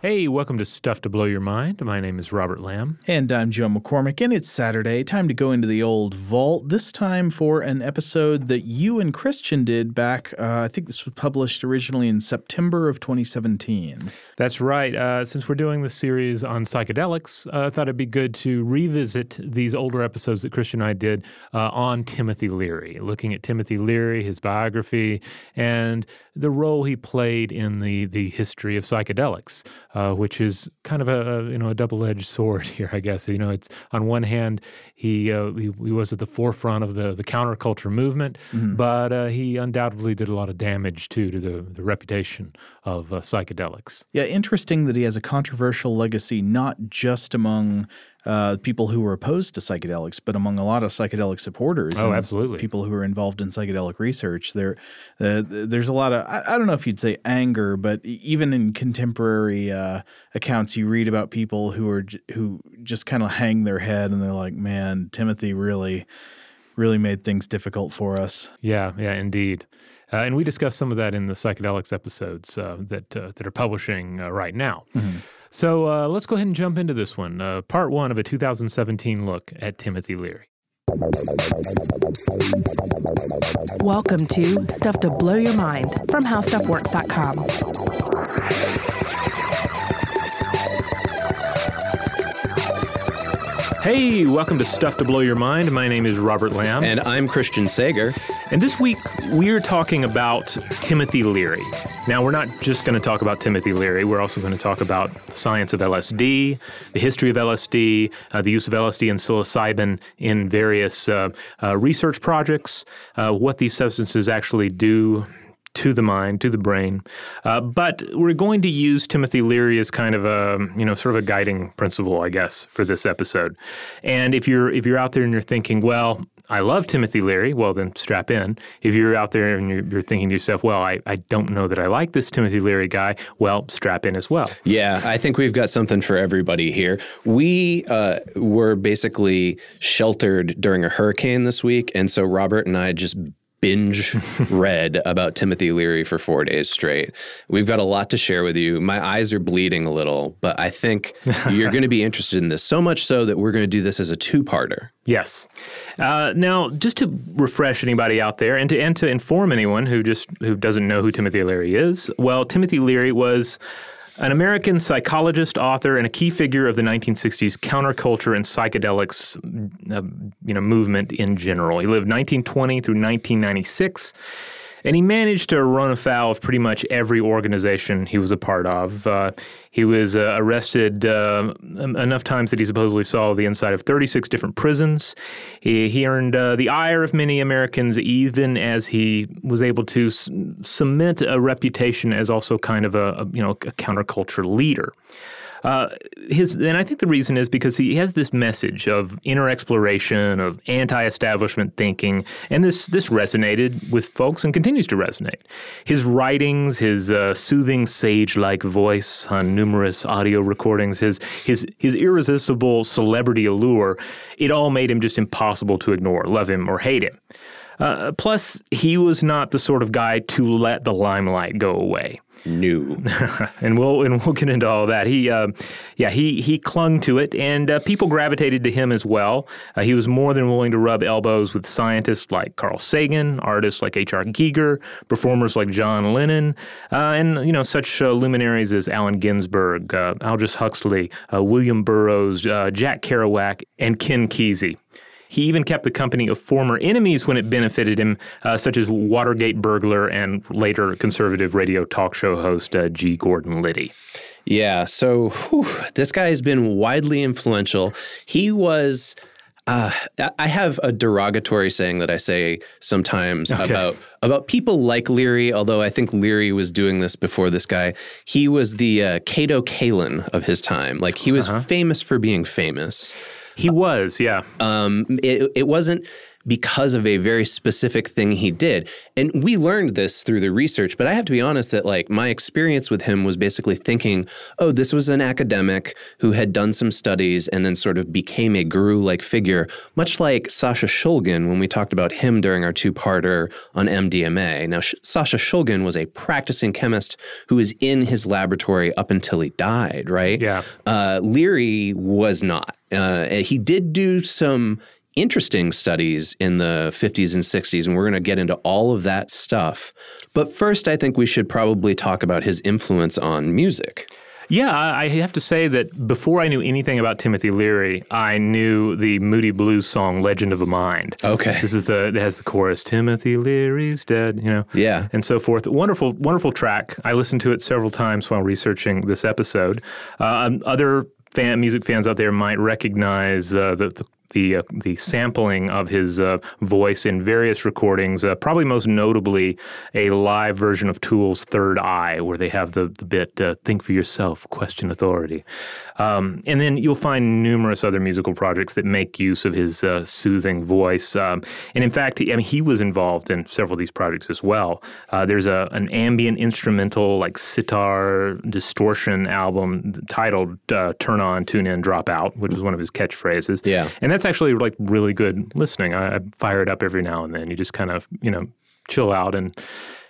Hey, welcome to Stuff to Blow Your Mind. My name is Robert Lamb. And I'm Joe McCormick, and it's Saturday. Time to go into the old vault, this time for an episode that you and Christian did back, uh, I think this was published originally in September of 2017. That's right. Uh, since we're doing the series on psychedelics, uh, I thought it'd be good to revisit these older episodes that Christian and I did uh, on Timothy Leary, looking at Timothy Leary, his biography, and the role he played in the, the history of psychedelics uh, which is kind of a, you know a double edged sword here, I guess. You know, it's on one hand he uh, he, he, was at the forefront of the the counterculture movement, mm-hmm. but uh, he undoubtedly did a lot of damage too to the the reputation of uh, psychedelics. Yeah, interesting that he has a controversial legacy, not just among uh, people who were opposed to psychedelics, but among a lot of psychedelic supporters. Oh, absolutely. People who are involved in psychedelic research. There, uh, there's a lot of, I, I, don't know if you'd say anger, but even in contemporary uh, accounts, you read about people who are, who just kind of hang their head and they're like, man, Timothy really, really made things difficult for us. Yeah, yeah, indeed. Uh, and we discussed some of that in the psychedelics episodes uh, that uh, that are publishing uh, right now. Mm-hmm. So uh, let's go ahead and jump into this one. Uh, part one of a 2017 look at Timothy Leary. Welcome to Stuff to Blow Your Mind from HowStuffWorks.com. Hey, welcome to Stuff to Blow Your Mind. My name is Robert Lamb. And I'm Christian Sager. And this week, we're talking about Timothy Leary. Now, we're not just going to talk about Timothy Leary. We're also going to talk about the science of LSD, the history of LSD, uh, the use of LSD and psilocybin in various uh, uh, research projects, uh, what these substances actually do to the mind, to the brain. Uh, but we're going to use Timothy Leary as kind of a, you know, sort of a guiding principle, I guess, for this episode. And if you're if you're out there and you're thinking, well, I love Timothy Leary, well, then strap in. If you're out there and you're, you're, thinking to yourself, well, I, I don't know that I like this Timothy Leary guy, well, strap in as well. Yeah, I think we've got something for everybody here. We uh, were basically sheltered during a hurricane this week. And so Robert and I just binge read about Timothy Leary for four days straight. We've got a lot to share with you. My eyes are bleeding a little, but I think you're going to be interested in this so much so that we're going to do this as a two parter. Yes. Uh, now, just to refresh anybody out there, and to and to inform anyone who just who doesn't know who Timothy Leary is, well, Timothy Leary was an American psychologist, author, and a key figure of the 1960s counterculture and psychedelics uh, you know, movement in general. He lived 1920 through 1996. And he managed to run afoul of pretty much every organization he was a part of. Uh, he was uh, arrested uh, enough times that he supposedly saw the inside of 36 different prisons. He, he earned uh, the ire of many Americans, even as he was able to s- cement a reputation as also kind of a, a you know a counterculture leader. Uh, his, and I think the reason is because he has this message of inner exploration, of anti-establishment thinking, and this this resonated with folks and continues to resonate. His writings, his uh, soothing sage-like voice on numerous audio recordings, his his his irresistible celebrity allure, it all made him just impossible to ignore, love him or hate him. Uh, plus, he was not the sort of guy to let the limelight go away. New, and we'll and we'll get into all that. He, uh, yeah, he he clung to it, and uh, people gravitated to him as well. Uh, he was more than willing to rub elbows with scientists like Carl Sagan, artists like H.R. Giger, performers like John Lennon, uh, and you know such uh, luminaries as Allen Ginsberg, Aldous Huxley, William Burroughs, Jack Kerouac, and Ken Kesey. He even kept the company of former enemies when it benefited him, uh, such as Watergate burglar and later conservative radio talk show host uh, G. Gordon Liddy. Yeah, so whew, this guy has been widely influential. He was. Uh, I have a derogatory saying that I say sometimes okay. about about people like Leary. Although I think Leary was doing this before this guy. He was the uh, Kato Kaelin of his time. Like he was uh-huh. famous for being famous. He was, yeah. Um, it, it wasn't because of a very specific thing he did. And we learned this through the research, but I have to be honest that like my experience with him was basically thinking, oh, this was an academic who had done some studies and then sort of became a guru-like figure, much like Sasha Shulgin when we talked about him during our two-parter on MDMA. Now, Sh- Sasha Shulgin was a practicing chemist who was in his laboratory up until he died, right? Yeah. Uh, Leary was not. Uh, he did do some interesting studies in the 50s and 60s, and we're going to get into all of that stuff. But first, I think we should probably talk about his influence on music. Yeah, I have to say that before I knew anything about Timothy Leary, I knew the Moody Blues song "Legend of a Mind." Okay. this is the it has the chorus "Timothy Leary's dead," you know, Yeah. and so forth. Wonderful, wonderful track. I listened to it several times while researching this episode. Uh, other fan music fans out there might recognize uh, the. the the, uh, the sampling of his uh, voice in various recordings, uh, probably most notably a live version of Tool's Third Eye, where they have the, the bit uh, "Think for yourself, question authority," um, and then you'll find numerous other musical projects that make use of his uh, soothing voice. Um, and in fact, he, I mean, he was involved in several of these projects as well. Uh, there's a an ambient instrumental like sitar distortion album titled uh, "Turn On, Tune In, Drop Out," which is one of his catchphrases. Yeah. and that's actually like really good listening. I, I fire it up every now and then. You just kind of you know chill out and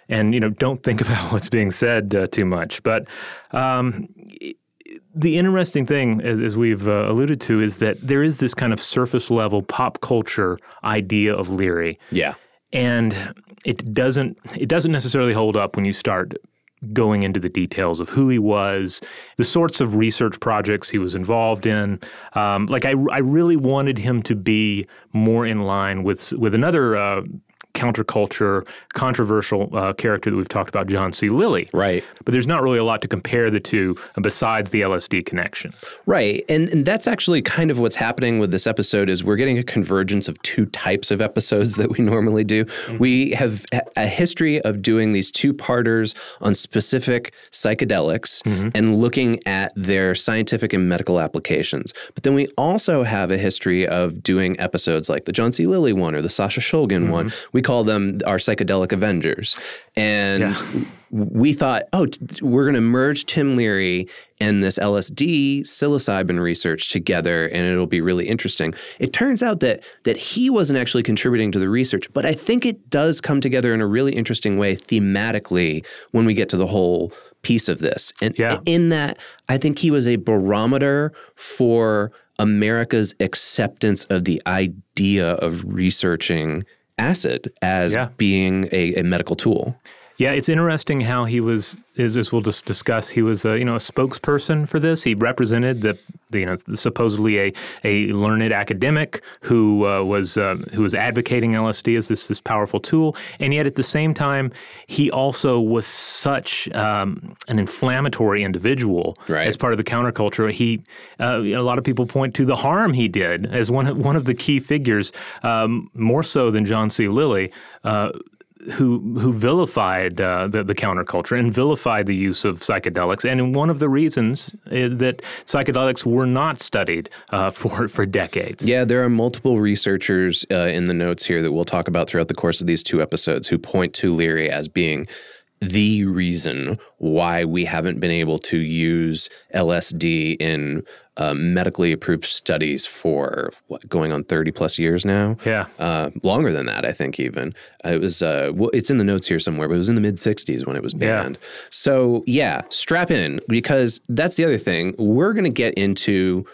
and you know don't think about what's being said uh, too much. But um, the interesting thing, as, as we've uh, alluded to, is that there is this kind of surface level pop culture idea of Leary, Yeah. and it doesn't it doesn't necessarily hold up when you start going into the details of who he was, the sorts of research projects he was involved in. Um, like I, I really wanted him to be more in line with with another. Uh, counterculture, controversial uh, character that we've talked about, John C. Lilly. Right. But there's not really a lot to compare the two besides the LSD connection. Right. And, and that's actually kind of what's happening with this episode is we're getting a convergence of two types of episodes that we normally do. Mm-hmm. We have a- history of doing these two-parters on specific psychedelics mm-hmm. and looking at their scientific and medical applications. But then we also have a history of doing episodes like the John C. Lilly one or the Sasha Shulgin mm-hmm. one. We call them our psychedelic Avengers. And Yeah. we thought, oh, t- we're going to merge Tim Leary and this LSD psilocybin research together, and it'll be really interesting. It turns out that that he wasn't actually contributing to the research, but I think it does come together in a really interesting way thematically when we get to the whole piece of this. And Yeah. in that, I think he was a barometer for America's acceptance of the idea of researching acid as Yeah. being a, a medical tool. Yeah, it's interesting how he was, as, as we'll just discuss, he was a, you know a spokesperson for this. He represented the, the you know supposedly a, a learned academic who uh, was uh, who was advocating LSD as this this powerful tool, and yet at the same time he also was such um, an inflammatory individual Right. as part of the counterculture. He uh, a lot of people point to the harm he did as one of, one of the key figures, um, more so than John C. Lilly. Who who vilified uh, the, the counterculture and vilified the use of psychedelics, and one of the reasons uh, that psychedelics were not studied uh, for for decades. Yeah, there are multiple researchers uh, in the notes here that we'll talk about throughout the course of these two episodes who point to Leary as being the reason why we haven't been able to use LSD in uh, medically approved studies for what, going on 30 plus years now. Yeah. Uh, longer than that, I think even. Uh, it was, uh, well, it's in the notes here somewhere, but it was in the mid 60s when it was Yeah. banned. So, yeah, strap in because that's the other thing. We're going to get into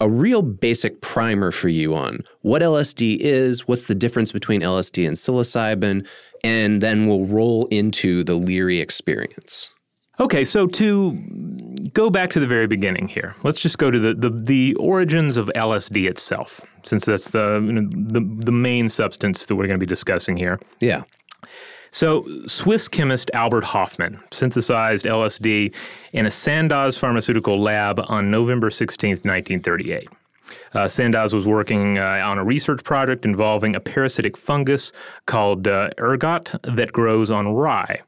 a real basic primer for you on what LSD is, what's the difference between LSD and psilocybin, and then we'll roll into the Leary experience. Okay, so to go back to the very beginning here, let's just go to the the, the origins of LSD itself, since that's the, you know, the the main substance that we're going to be discussing here. Yeah. So, Swiss chemist Albert Hofmann synthesized LSD in a Sandoz pharmaceutical lab on November 16, 1938. Uh, Sandoz was working uh, on a research project involving a parasitic fungus called uh, ergot that grows on rye.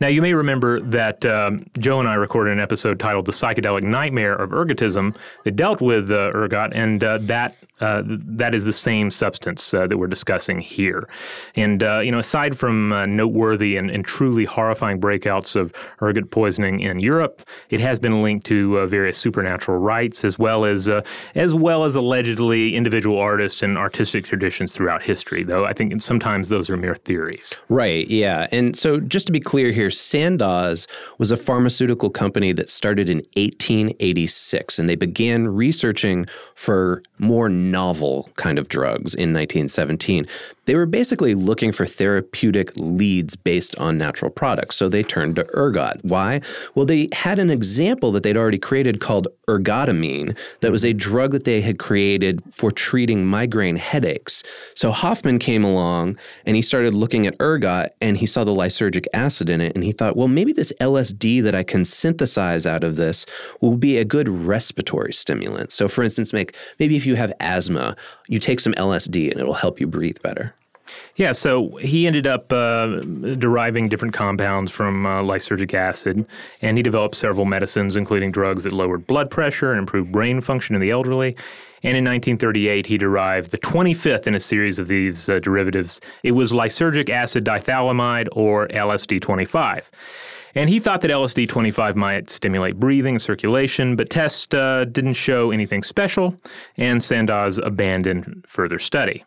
Now, you may remember that um, Joe and I recorded an episode titled The Psychedelic Nightmare of Ergotism that dealt with uh, ergot, and uh, that uh, that is the same substance uh, that we're discussing here. And, uh, you know, aside from uh, noteworthy and, and, truly horrifying breakouts of ergot poisoning in Europe, it has been linked to uh, various supernatural rites as well as, as well as allegedly individual artists and artistic traditions throughout history, though I think sometimes those are mere theories. Right, yeah. And so just to be clear here, Sandoz was a pharmaceutical company that started in 1886, and they began researching for more novel kind of drugs in 1917. They were basically looking for therapeutic leads based on natural products, so they turned to ergot. Why? Well, they had an example that they'd already created called ergotamine, that was a drug that they had created for treating migraine headaches. So Hofmann came along and he started looking at ergot and he saw the lysergic acid in it and he thought, well, maybe this LSD that I can synthesize out of this will be a good respiratory stimulant. So, for instance, make maybe if you have asthma, you take some LSD and it'll help you breathe better. Yeah, so he ended up uh, deriving different compounds from uh, lysergic acid, and he developed several medicines, including drugs that lowered blood pressure and improved brain function in the elderly. And in 1938, he derived the 25th in a series of these uh, derivatives. It was lysergic acid diethylamide, or LSD 25. And he thought that LSD 25 might stimulate breathing and circulation, but tests uh, didn't show anything special, and Sandoz abandoned further study.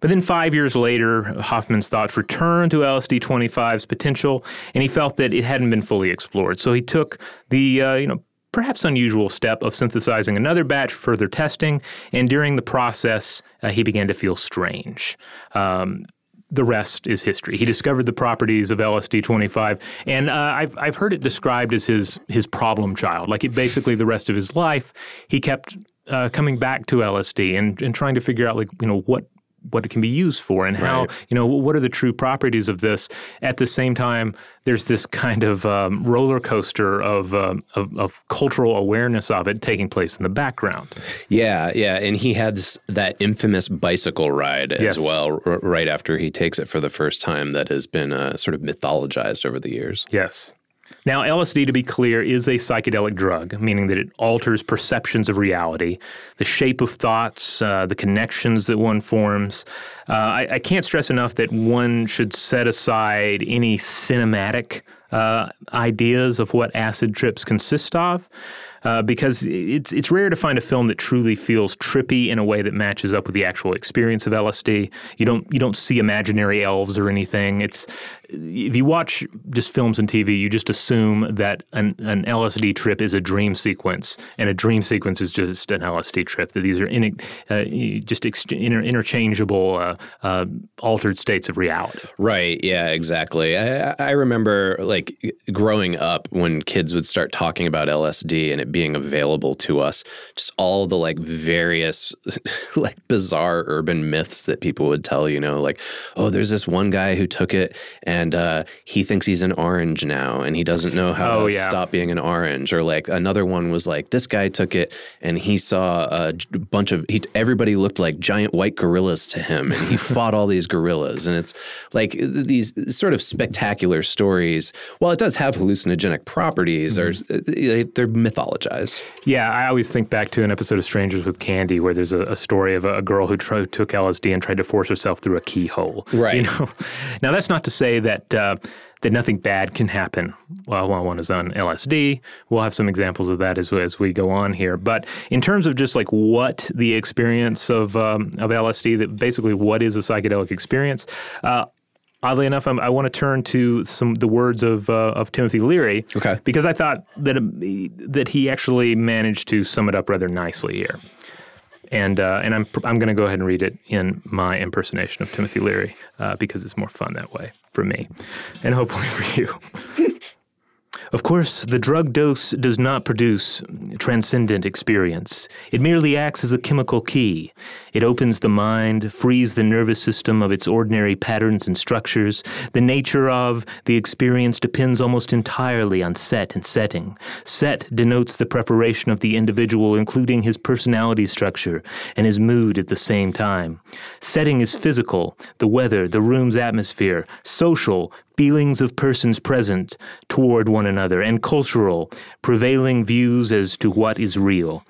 But then five years later, Hofmann's thoughts returned to LSD 25's potential, and he felt that it hadn't been fully explored. So he took the, uh, you know, perhaps unusual step of synthesizing another batch for further testing, and during the process, uh, he began to feel strange. Um, the rest is history. He discovered the properties of LSD 25, and uh, I've, I've heard it described as his, his problem child. Like it, basically, the rest of his life, he kept uh, coming back to LSD and, and trying to figure out, like, you know, what what it can be used for and how right. you know what are the true properties of this at the same time there's this kind of um, roller coaster of, um, of, of cultural awareness of it taking place in the background yeah yeah and he this, that infamous bicycle ride as yes. well r- right after he takes it for the first time that has been uh, sort of mythologized over the years yes now, LSD, to be clear, is a psychedelic drug, meaning that it alters perceptions of reality, the shape of thoughts, uh, the connections that one forms. Uh, I, I, can't stress enough that one should set aside any cinematic uh, ideas of what acid trips consist of uh, because it's it's rare to find a film that truly feels trippy in a way that matches up with the actual experience of LSD. You don't you don't see imaginary elves or anything. It's if you watch just films and TV, you just assume that an, an LSD trip is a dream sequence, and a dream sequence is just an LSD trip. That these are in, uh, just ex- inter- interchangeable, uh, uh, altered states of reality. Right. Yeah. Exactly. I, I remember like growing up when kids would start talking about LSD and it being available to us, just all the like various like bizarre urban myths that people would tell. You know, like oh, there's this one guy who took it and and uh, he thinks he's an orange now and he doesn't know how oh, to yeah. stop being an orange or like another one was like this guy took it and he saw a bunch of he, everybody looked like giant white gorillas to him and he fought all these gorillas and it's like these sort of spectacular stories while it does have hallucinogenic properties mm-hmm. are they're mythologized yeah i always think back to an episode of strangers with candy where there's a, a story of a, a girl who tr- took lsd and tried to force herself through a keyhole right you know now that's not to say that that uh, that nothing bad can happen while, one is on LSD. We'll have some examples of that as, as we go on here. But in terms of just like what the experience of um, of LSD, that basically what is a psychedelic experience. Uh, oddly enough, I'm, i want to turn to some the words of uh, of Timothy Leary, okay. because I thought that uh, that he actually managed to sum it up rather nicely here and uh, and I'm I'm going to go ahead and read it in my impersonation of Timothy Leary uh, because it's more fun that way for me, and hopefully for you. Of course, the drug dose does not produce transcendent experience. It merely acts as a chemical key. It opens the mind, frees the nervous system of its ordinary patterns and structures. The nature of the experience depends almost entirely on set and setting. Set denotes the preparation of the individual, including his personality structure and his mood at the same time. Setting is physical, the weather, the room's atmosphere, social, feelings of persons present toward one another, and cultural, prevailing views as to what is real.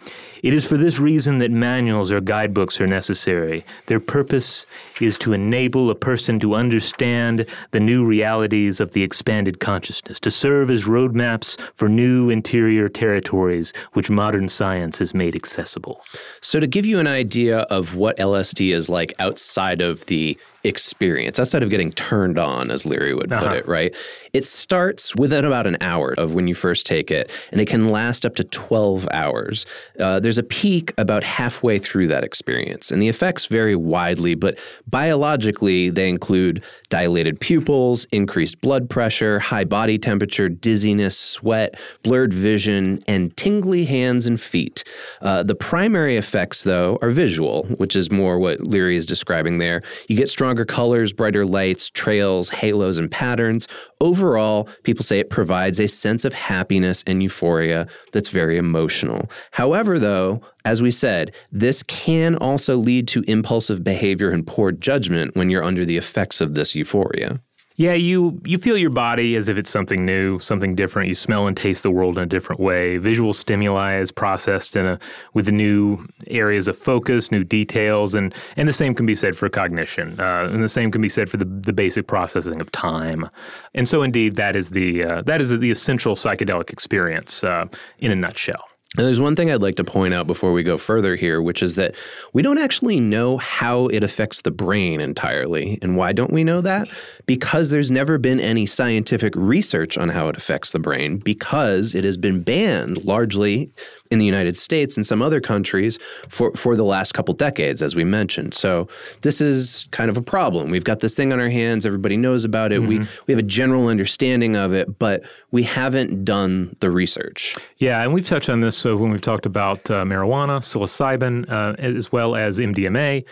It is for this reason that manuals or guidebooks are necessary. Their purpose is to enable a person to understand the new realities of the expanded consciousness, to serve as roadmaps for new interior territories which modern science has made accessible. So, to give you an idea of what LSD is like outside of the experience outside of getting turned on, as Leary would put uh-huh. it, right? It starts within about an hour of when you first take it, and it can last up to 12 hours. Uh, there's a peak about halfway through that experience, and the effects vary widely, but biologically, they include dilated pupils, increased blood pressure, high body temperature, dizziness, sweat, blurred vision, and tingly hands and feet. Uh, the primary effects, though, are visual, which is more what Leary is describing there. You get stronger colors, brighter lights, trails, halos, and patterns. Overall, people say it provides a sense of happiness and euphoria that's very emotional. However, though, as we said, this can also lead to impulsive behavior and poor judgment when you're under the effects of this euphoria. Yeah, you you feel your body as if it's something new, something different. You smell and taste the world in a different way. Visual stimuli is processed in a with new areas of focus, new details, and and the same can be said for cognition, uh, and the same can be said for the the basic processing of time. And so, indeed, that is the uh, that is the essential psychedelic experience uh, in a nutshell. And there's one thing I'd like to point out before we go further here, which is that we don't actually know how it affects the brain entirely. And why don't we know that? Because there's never been any scientific research on how it affects the brain, because it has been banned largely in the United States and some other countries for, for the last couple decades, as we mentioned. So this is kind of a problem. We've got this thing on our hands. Everybody knows about it. Mm-hmm. We we have a general understanding of it, but we haven't done the research. Yeah, and we've touched on this so when we've talked about uh, marijuana, psilocybin, uh, as well as MDMA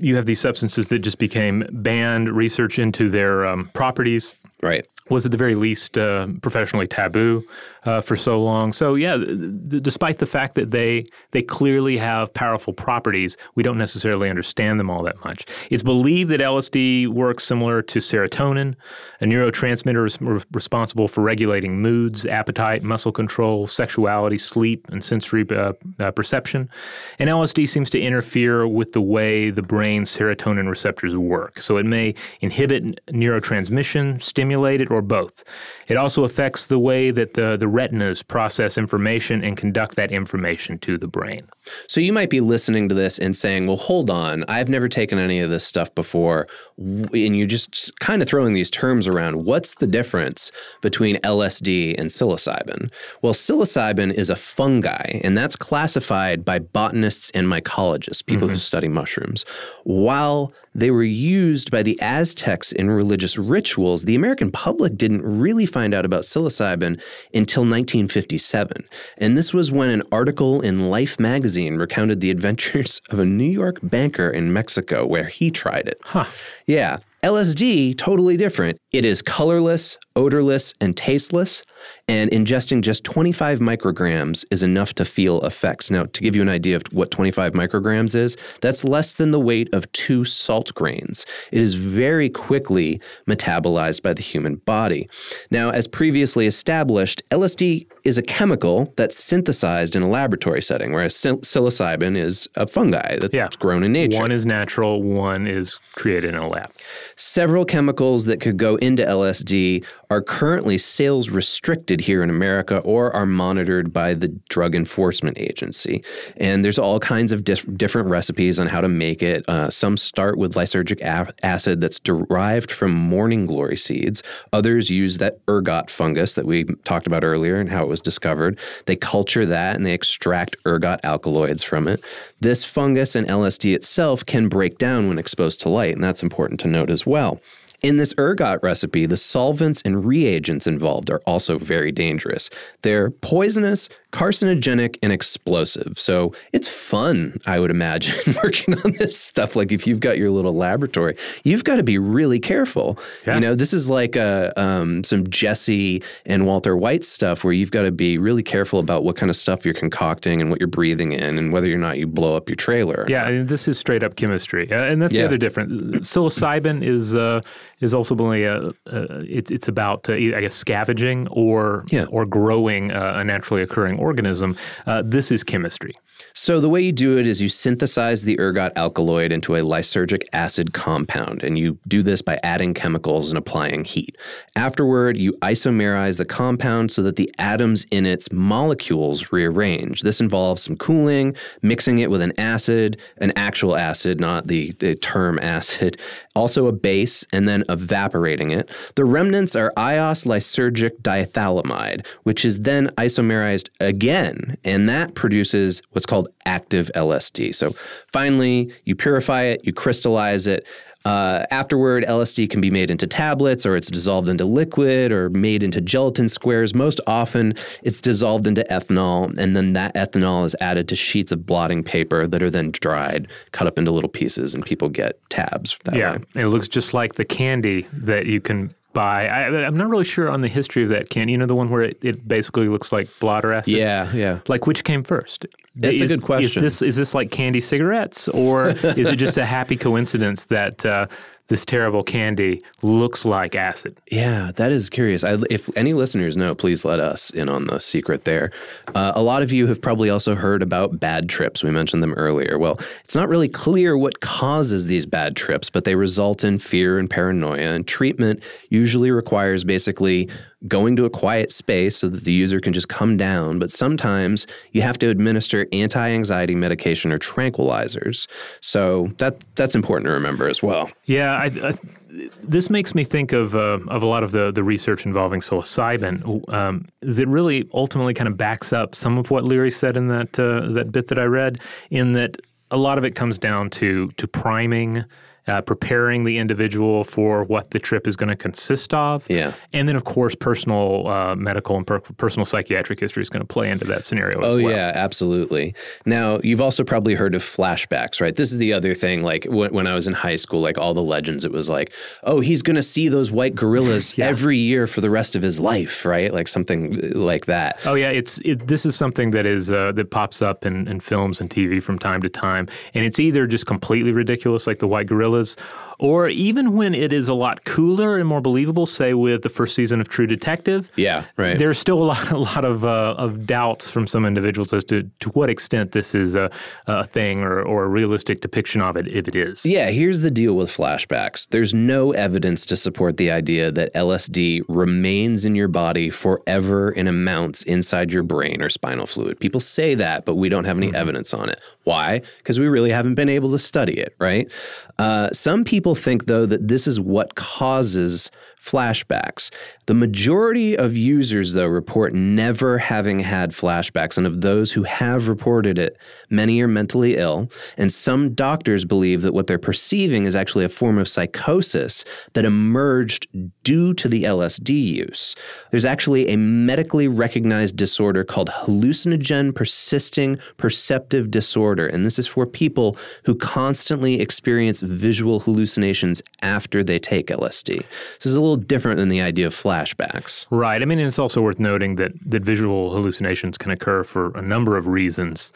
you have these substances that just became banned, research into their um, properties. Right was at the very least uh, professionally taboo uh, for so long. So yeah, th- despite the fact that they they clearly have powerful properties, we don't necessarily understand them all that much. It's believed that LSD works similar to serotonin, a neurotransmitter res- responsible for regulating moods, appetite, muscle control, sexuality, sleep, and sensory uh, uh perception. And LSD seems to interfere with the way the brain's serotonin receptors work. So it may inhibit neurotransmission, stimulate it, or both. It also affects the way that the, the retinas process information and conduct that information to the brain. So you might be listening to this and saying, well, hold on, I've never taken any of this stuff before. And you're just kind of throwing these terms around. What's the difference between LSD and psilocybin? Well, psilocybin is a fungi, and that's classified by botanists and mycologists, people mm-hmm. who study mushrooms. While they were used by the Aztecs in religious rituals, the American public didn't really find out about psilocybin until 1957. And this was when an article in Life magazine recounted the adventures of a New York banker in Mexico where he tried it. Huh. Yeah. LSD, totally different. It is colorless, odorless, and tasteless, and ingesting just 25 micrograms is enough to feel effects. Now, to give you an idea of what 25 micrograms is, that's less than the weight of two salt grains. It is very quickly metabolized by the human body. Now, as previously established, LSD is a chemical that's synthesized in a laboratory setting, whereas psilocybin is a fungi that's yeah. grown in nature. One is natural, one is created in a lab. Several chemicals that could go into LSD are currently sales restricted here in America or are monitored by the Drug Enforcement Agency. And there's all kinds of dif- different recipes on how to make it. Uh, some start with lysergic a- acid that's derived from morning glory seeds. Others use that ergot fungus that we talked about earlier and how it was discovered. They culture that and they extract ergot alkaloids from it. This fungus and LSD itself can break down when exposed to light, and that's important to note as well. In this ergot recipe, the solvents and reagents involved are also very dangerous. They're poisonous, carcinogenic, and explosive. So it's fun, I would imagine, working on this stuff. Like if you've got your little laboratory, you've got to be really careful. Yeah. You know, this is like a, um, some Jesse and Walter White stuff where you've got to be really careful about what kind of stuff you're concocting and what you're breathing in and whether or not you blow up your trailer. Yeah, I mean, this is straight up chemistry, uh, and that's Yeah. the other difference. Psilocybin is uh, is ultimately a, it's it's about uh, I guess scavenging or Yeah. or growing uh, a naturally occurring organism. Uh, this is chemistry. So the way you do it is you synthesize the ergot alkaloid into a lysergic acid compound, and you do this by adding chemicals and applying heat. Afterward, you isomerize the compound so that the atoms in its molecules rearrange. This involves some cooling, mixing it with an acid, an actual acid, not the, the term acid, also a base, and then evaporating it. The remnants are iso lysergic diethylamide, which is then isomerized again, and that produces what's called active LSD. So finally, you purify it, you crystallize it. Uh, afterward, LSD can be made into tablets or it's dissolved into liquid or made into gelatin squares. Most often, it's dissolved into ethanol, and then that ethanol is added to sheets of blotting paper that are then dried, cut up into little pieces, and people get tabs that Yeah, way. it looks just like the candy that you can buy. I, I'm not really sure on the history of that candy. You know, the one where it, it basically looks like blotter acid. Yeah, yeah. Like which came first? That's a good question. Is this is this like candy cigarettes, or is it just a happy coincidence that uh, this terrible candy looks like acid? Yeah, that is curious. I, if any listeners know, please let us in on the secret there. Uh, a lot of you have probably also heard about bad trips. We mentioned them earlier. Well, it's not really clear what causes these bad trips, but they result in fear and paranoia. And treatment usually requires basically going to a quiet space so that the user can just come down. But sometimes you have to administer anti-anxiety medication or tranquilizers. So that that's important to remember as well. Yeah, I, I, this makes me think of uh, of a lot of the the research involving psilocybin um, that really ultimately kind of backs up some of what Leary said in that uh, that bit that I read. In that a lot of it comes down to to priming. Uh, preparing the individual for what the trip is going to consist of, Yeah. and then of course personal uh, medical and per- personal psychiatric history is going to play into that scenario Oh as well. Oh yeah, absolutely. Now you've also probably heard of flashbacks, right? This is the other thing. Like when, when I was in high school, like all the legends, it was like, oh, he's going to see those white gorillas every year for the rest of his life, right? Like something like that. Oh yeah, it's it, this is something that is uh, that pops up in, in films and TV from time to time, and it's either just completely ridiculous, like the White Gorillas, or even when it is a lot cooler and more believable, say with the first season of True Detective. Yeah, right. There's still a lot, a lot of uh, of doubts from some individuals as to to what extent this is a, a thing or, or a realistic depiction of it, if it is. Yeah, here's the deal with flashbacks. There's no evidence to support the idea that LSD remains in your body forever in amounts inside your brain or spinal fluid. People say that, but we don't have any evidence on it. Why? Because we really haven't been able to study it, right? Uh, some people think, though, that this is what causes flashbacks. The majority of users, though, report never having had flashbacks. And of those who have reported it, many are mentally ill. And some doctors believe that what they're perceiving is actually a form of psychosis that emerged due to the LSD use. There's actually a medically recognized disorder called hallucinogen persisting perceptive disorder. And this is for people who constantly experience visual hallucinations after they take LSD. This is a little different than the idea of flashbacks. Right. I mean, it's also worth noting that that visual hallucinations can occur for a number of reasons.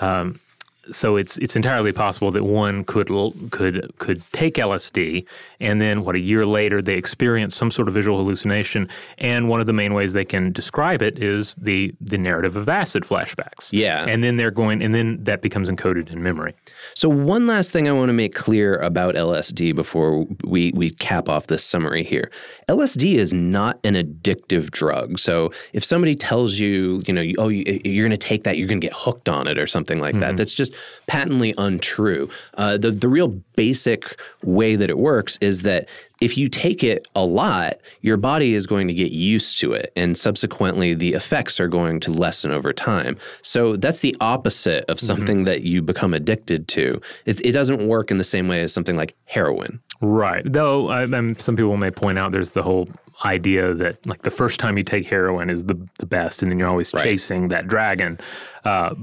Um, so it's it's entirely possible that one could could could take LSD and then what a year later they experience some sort of visual hallucination and one of the main ways they can describe it is the the narrative of acid flashbacks. Yeah. And then they're going and then that becomes encoded in memory. So one last thing I want to make clear about LSD before we we cap off this summary here. LSD is not an addictive drug. So if somebody tells you, you know, oh, you- you're going to take that, you're going to get hooked on it or something like that, mm-hmm. that's just patently untrue. Uh, the the real basic way that it works is that if you take it a lot, your body is going to get used to it, and subsequently the effects are going to lessen over time. So that's the opposite of something mm-hmm. that you become addicted to. It, it, doesn't work in the same way as something like heroin. Right. Though I, some people may point out there's the whole idea that like the first time you take heroin is the the best, and then you're always right. chasing that dragon. Uh,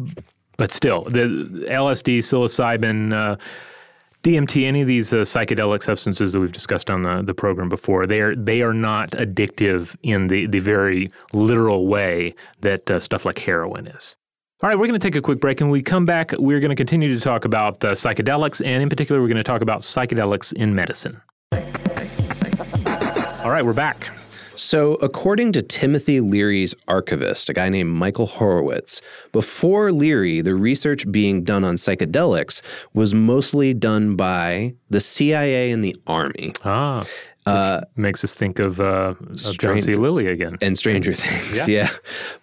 but still, the LSD, psilocybin. Uh, DMT, any of these uh, psychedelic substances that we've discussed on the, the program before, they are they are not addictive in the, the very literal way that uh, stuff like heroin is. All right, we're going to take a quick break, and when we come back, we're going to continue to talk about uh, psychedelics, and in particular, we're going to talk about psychedelics in medicine. All right, we're back. So, according to Timothy Leary's archivist, a guy named Michael Horowitz, before Leary, the research being done on psychedelics was mostly done by the CIA and the Army. Ah. Uh, makes us think of, uh, of John C. Lilly again. And Stranger Things, yeah. yeah.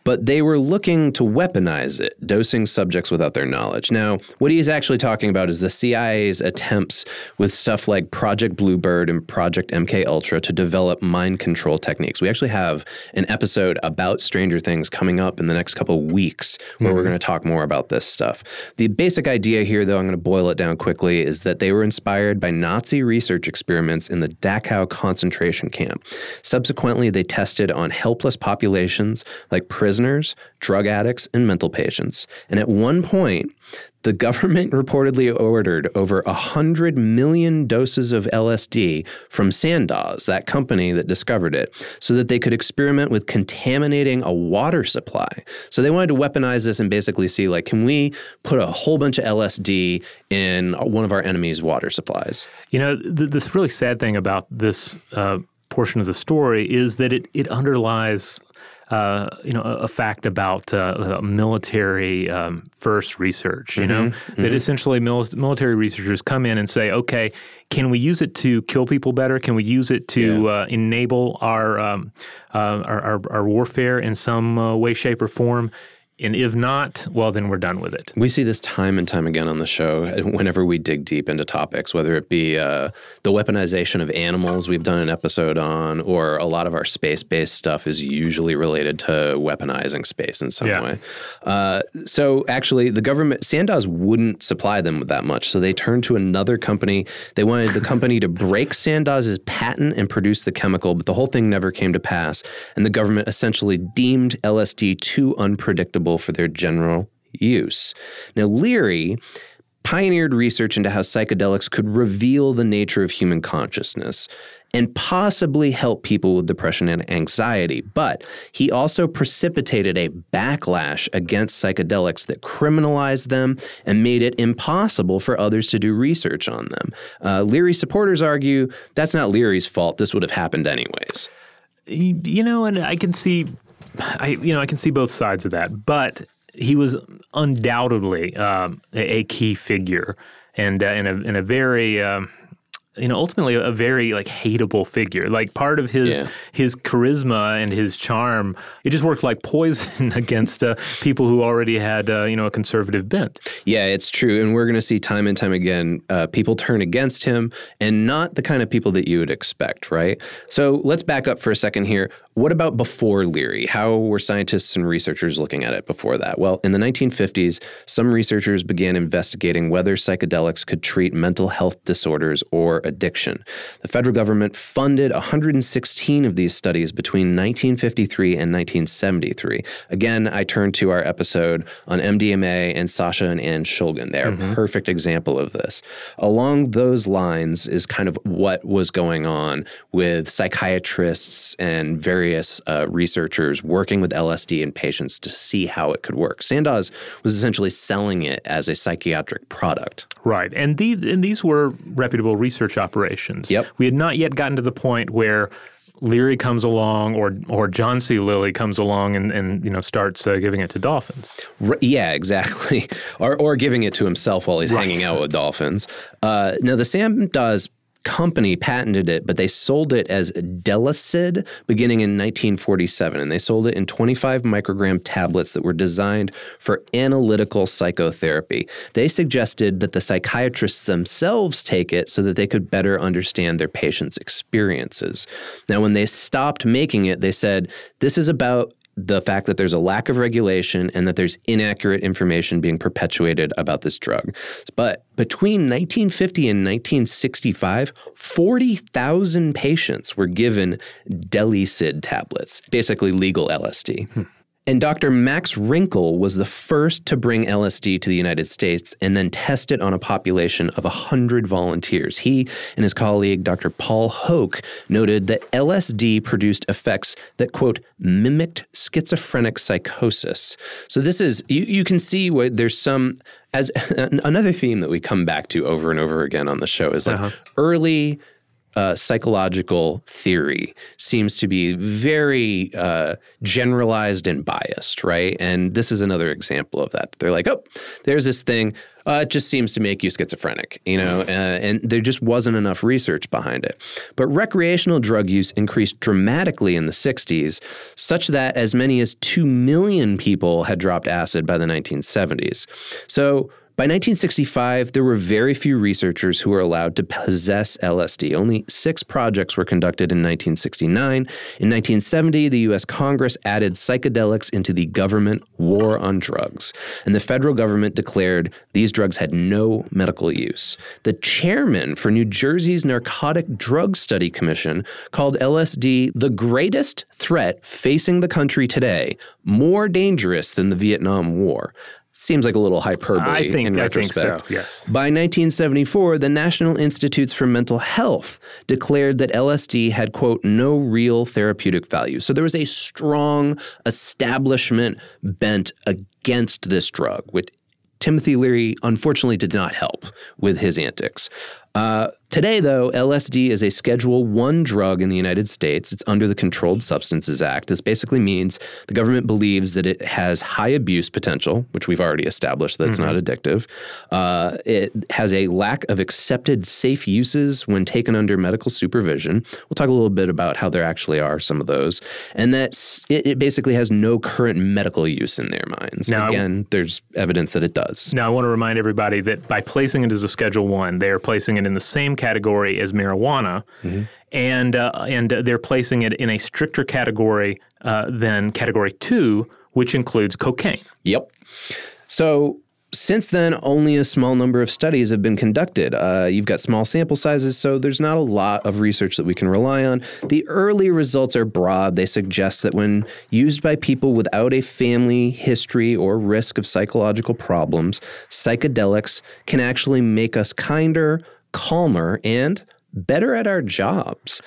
But they were looking to weaponize it, dosing subjects without their knowledge. Now, what he's actually talking about is the CIA's attempts with stuff like Project Bluebird and Project MK Ultra to develop mind control techniques. We actually have an episode about Stranger Things coming up in the next couple of weeks where mm-hmm. we're going to talk more about this stuff. The basic idea here, though, I'm going to boil it down quickly, is that they were inspired by Nazi research experiments in the Dachau concentration camp. Subsequently, they tested on helpless populations like prisoners, drug addicts, and mental patients. And at one point, the government reportedly ordered over 100 million doses of LSD from Sandoz, that company that discovered it, so that they could experiment with contaminating a water supply. So they wanted to weaponize this and basically see like, can we put a whole bunch of LSD in one of our enemy's water supplies? You know, th- this really sad thing about this uh, portion of the story is that it, it underlies uh, you know, a, a fact about uh, military um, first research. You mm-hmm, know mm-hmm. that essentially mil- military researchers come in and say, okay, can we use it to kill people better? Can we use it to yeah. uh, enable our, um, uh, our, our, our warfare in some uh, way, shape, or form? And if not, well, then we're done with it. We see this time and time again on the show whenever we dig deep into topics, whether it be uh, the weaponization of animals we've done an episode on, or a lot of our space based stuff is usually related to weaponizing space in some yeah. way. Uh, so actually, the government, Sandoz wouldn't supply them with that much. So they turned to another company. They wanted the company to break Sandoz's patent and produce the chemical, but the whole thing never came to pass. And the government essentially deemed LSD too unpredictable for their general use. Now, Leary pioneered research into how psychedelics could reveal the nature of human consciousness and possibly help people with depression and anxiety. But he also precipitated a backlash against psychedelics that criminalized them and made it impossible for others to do research on them. Uh, Leary supporters argue that's not Leary's fault. This would have happened anyways. You know, and I can see I you know I can see both sides of that, but he was undoubtedly um, a, key figure and uh, in a in a very um, you know ultimately a very like hateable figure. Like part of his yeah. his charisma and his charm it just worked like poison against uh, people who already had uh, you know a conservative bent. Yeah it's true and we're going to see time and time again uh, people turn against him and not the kind of people that you would expect right? So let's back up for a second here what about before Leary? How were scientists and researchers looking at it before that? Well, in the 1950s, some researchers began investigating whether psychedelics could treat mental health disorders or addiction. The federal government funded 116 of these studies between 1953 and 1973. Again, I turn to our episode on MDMA and Sasha and Anne Shulgin. They are mm-hmm. a perfect example of this. Along those lines is kind of what was going on with psychiatrists and various various uh, researchers working with LSD in patients to see how it could work. Sandoz was essentially selling it as a psychiatric product. Right, and these and these were reputable research operations. Yep. We had not yet gotten to the point where Leary comes along or or John C. Lilly comes along and, and you know starts uh, giving it to dolphins. Yeah, exactly. or or giving it to himself while he's right. hanging out with dolphins. Uh, now the Sandoz company patented it, but they sold it as Delysid beginning in 1947. And they sold it in 25 microgram tablets that were designed for analytical psychotherapy. They suggested that the psychiatrists themselves take it so that they could better understand their patients' experiences. Now, when they stopped making it, they said, This is about the fact that there's a lack of regulation and that there's inaccurate information being perpetuated about this drug. But between 1950 and 1965, 40,000 patients were given Delysid tablets, basically legal LSD. Hmm. And Dr. Max Rinkel was the first to bring LSD to the United States and then test it on a population of 100 volunteers. He and his colleague, Dr. Paul Hoch, noted that LSD produced effects that, quote, mimicked schizophrenic psychosis. So this is, you, you can see where there's some, as another theme that we come back to over and over again on the show is like uh-huh. early uh, psychological theory seems to be very uh, generalized and biased, right? And this is another example of that. They're like, oh, there's this thing. Uh, it just seems to make you schizophrenic, you know, uh, and there just wasn't enough research behind it. But recreational drug use increased dramatically in the 60s, such that as many as 2 million people had dropped acid by the 1970s. So by 1965, there were very few researchers who were allowed to possess LSD. Only six projects were conducted in 1969. In 1970, the U.S. Congress added psychedelics into the government war on drugs, and the federal government declared these drugs had no medical use. The chairman for New Jersey's Narcotic Drug Study Commission called LSD the greatest threat facing the country today, more dangerous than the Vietnam War seems like a little hyperbole I think, in retrospect. I think so, yes. By 1974, the National Institutes for Mental Health declared that LSD had, quote, no real therapeutic value. So there was a strong establishment bent against this drug, which Timothy Leary unfortunately did not help with his antics. Uh, today, though, LSD is a Schedule One drug in the United States. It's under the Controlled Substances Act. This basically means the government believes that it has high abuse potential, which we've already established that it's mm-hmm. not addictive. Uh, it has a lack of accepted safe uses when taken under medical supervision. We'll talk a little bit about how there actually are some of those, and that it, it, basically has no current medical use in their minds. Now, Again, there's evidence that it does. Now, I want to remind everybody that by placing it as a Schedule One, they are placing it in the same category as marijuana, mm-hmm. and uh, and they're placing it in a stricter category uh, than Category Two, which includes cocaine. Yep. So since then, only a small number of studies have been conducted. Uh, you've got small sample sizes, so there's not a lot of research that we can rely on. The early results are broad. They suggest that when used by people without a family history or risk of psychological problems, psychedelics can actually make us kinder, calmer, and better at our jobs.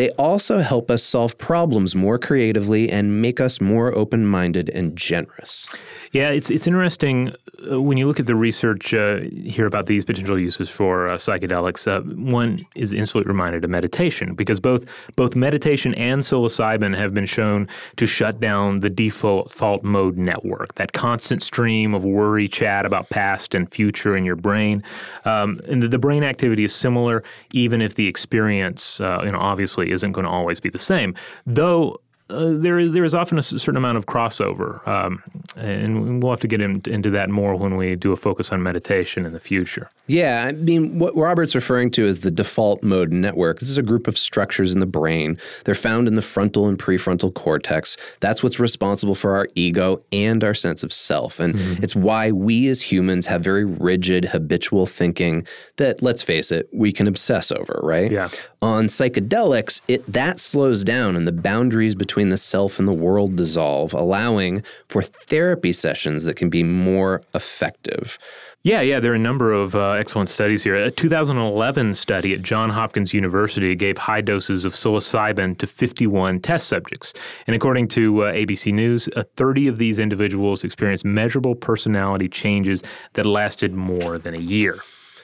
They also help us solve problems more creatively and make us more open minded and generous. Yeah, it's, it's interesting uh, when you look at the research uh, here about these potential uses for uh, psychedelics. Uh, one is instantly reminded of meditation because both both meditation and psilocybin have been shown to shut down the default mode network, that constant stream of worry chat about past and future in your brain. Um, and the, the, brain activity is similar, even if the experience, uh, you know, obviously isn't going to always be the same. Though uh, there there is often a certain amount of crossover, um, and we'll have to get in, into that more when we do a focus on meditation in the future. Yeah, I mean, what Robert's referring to is the default mode network. This is a group of structures in the brain. They're found in the frontal and prefrontal cortex. That's what's responsible for our ego and our sense of self, and mm-hmm. it's why we as humans have very rigid, habitual thinking that, let's face it, we can obsess over. Right? Yeah. On psychedelics, it that slows down, and the boundaries between the self and the world dissolve, allowing for therapy sessions that can be more effective. Yeah, yeah, there are a number of uh, excellent studies here. A 2011 study at Johns Hopkins University gave high doses of psilocybin to 51 test subjects. And according to uh, ABC News, uh, 30 of these individuals experienced measurable personality changes that lasted more than a year.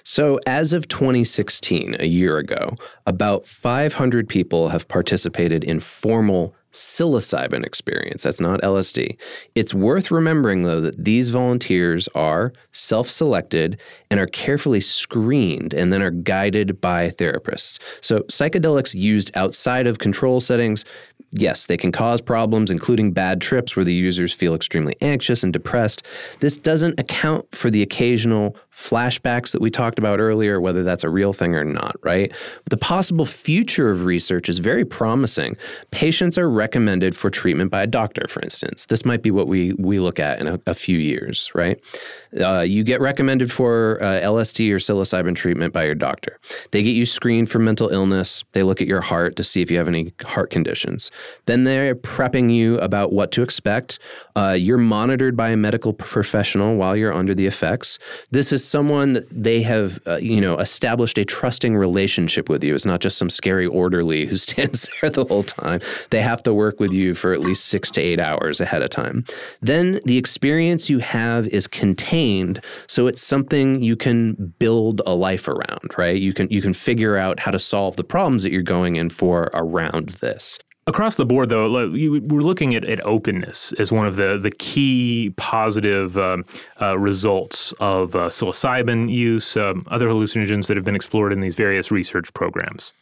So, as of 2016, a year ago, about 500 people have participated in formal psilocybin experience. That's not LSD. It's worth remembering, though, that these volunteers are self selected and are carefully screened and then are guided by therapists. So, psychedelics used outside of control settings Yes, they can cause problems, including bad trips where the users feel extremely anxious and depressed. This doesn't account for the occasional flashbacks that we talked about earlier, whether that's a real thing or not, right? But the possible future of research is very promising. Patients are recommended for treatment by a doctor, for instance. This might be what we, we look at in a, a few years, right? Uh, you get recommended for uh, LSD or psilocybin treatment by your doctor. They get you screened for mental illness. They look at your heart to see if you have any heart conditions. Then they're prepping you about what to expect. Uh, you're monitored by a medical professional while you're under the effects. This is someone that they have, uh, you know, established a trusting relationship with you. It's not just some scary orderly who stands there the whole time. They have to work with you for at least six to eight hours ahead of time. Then the experience you have is contained, so it's something you can build a life around, right? You can you can figure out how to solve the problems that you're going in for around this. Across the board, though, we're looking at, at openness as one of the, the key positive um, uh, results of uh, psilocybin use, um, other hallucinogens that have been explored in these various research programs.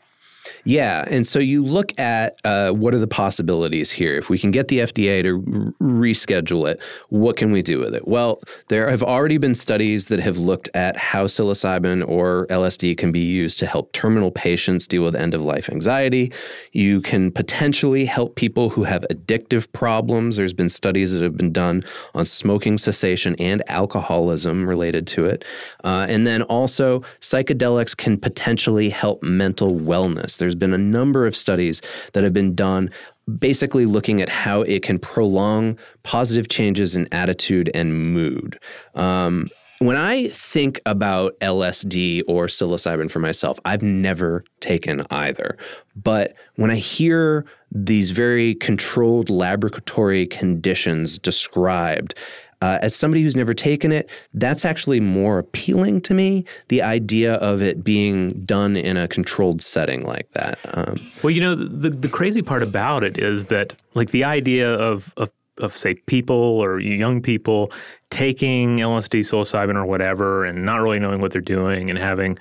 Yeah. And so you look at uh, what are the possibilities here? If we can get the FDA to reschedule it, what can we do with it? Well, there have already been studies that have looked at how psilocybin or LSD can be used to help terminal patients deal with end of life anxiety. You can potentially help people who have addictive problems. There's been studies that have been done on smoking cessation and alcoholism related to it. Uh, and then also, psychedelics can potentially help mental wellness. There's been a number of studies that have been done basically looking at how it can prolong positive changes in attitude and mood. Um, when I think about LSD or psilocybin for myself, I've never taken either. But when I hear these very controlled laboratory conditions described, uh, as somebody who's never taken it, that's actually more appealing to me. The idea of it being done in a controlled setting like that. Um, well, you know, the the crazy part about it is that, like, the idea of of of say people or young people taking LSD, psilocybin, or whatever, and not really knowing what they're doing, and having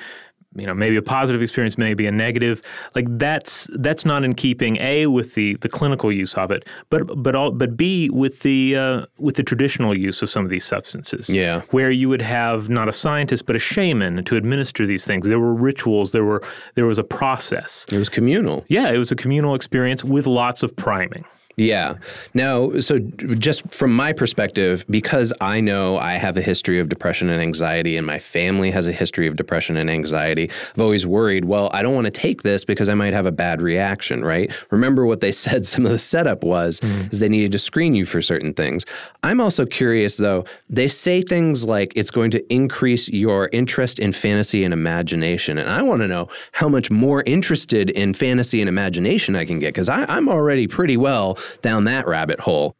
you know maybe a positive experience maybe a negative. Like that's that's not in keeping a with the the clinical use of it but but all but b with the uh, with the traditional use of some of these substances. Yeah. Where you would have not a scientist but a shaman to administer these things. There were rituals there were there was a process. It was communal. Yeah it was a communal experience with lots of priming yeah. Now, so just from my perspective, because I know I have a history of depression and anxiety, and my family has a history of depression and anxiety, I've always worried, well, I don't want to take this because I might have a bad reaction, right? Remember what they said some of the setup was, mm. is they needed to screen you for certain things. I'm also curious, though, they say things like it's going to increase your interest in fantasy and imagination. And I want to know how much more interested in fantasy and imagination I can get because I'm already pretty well down that rabbit hole.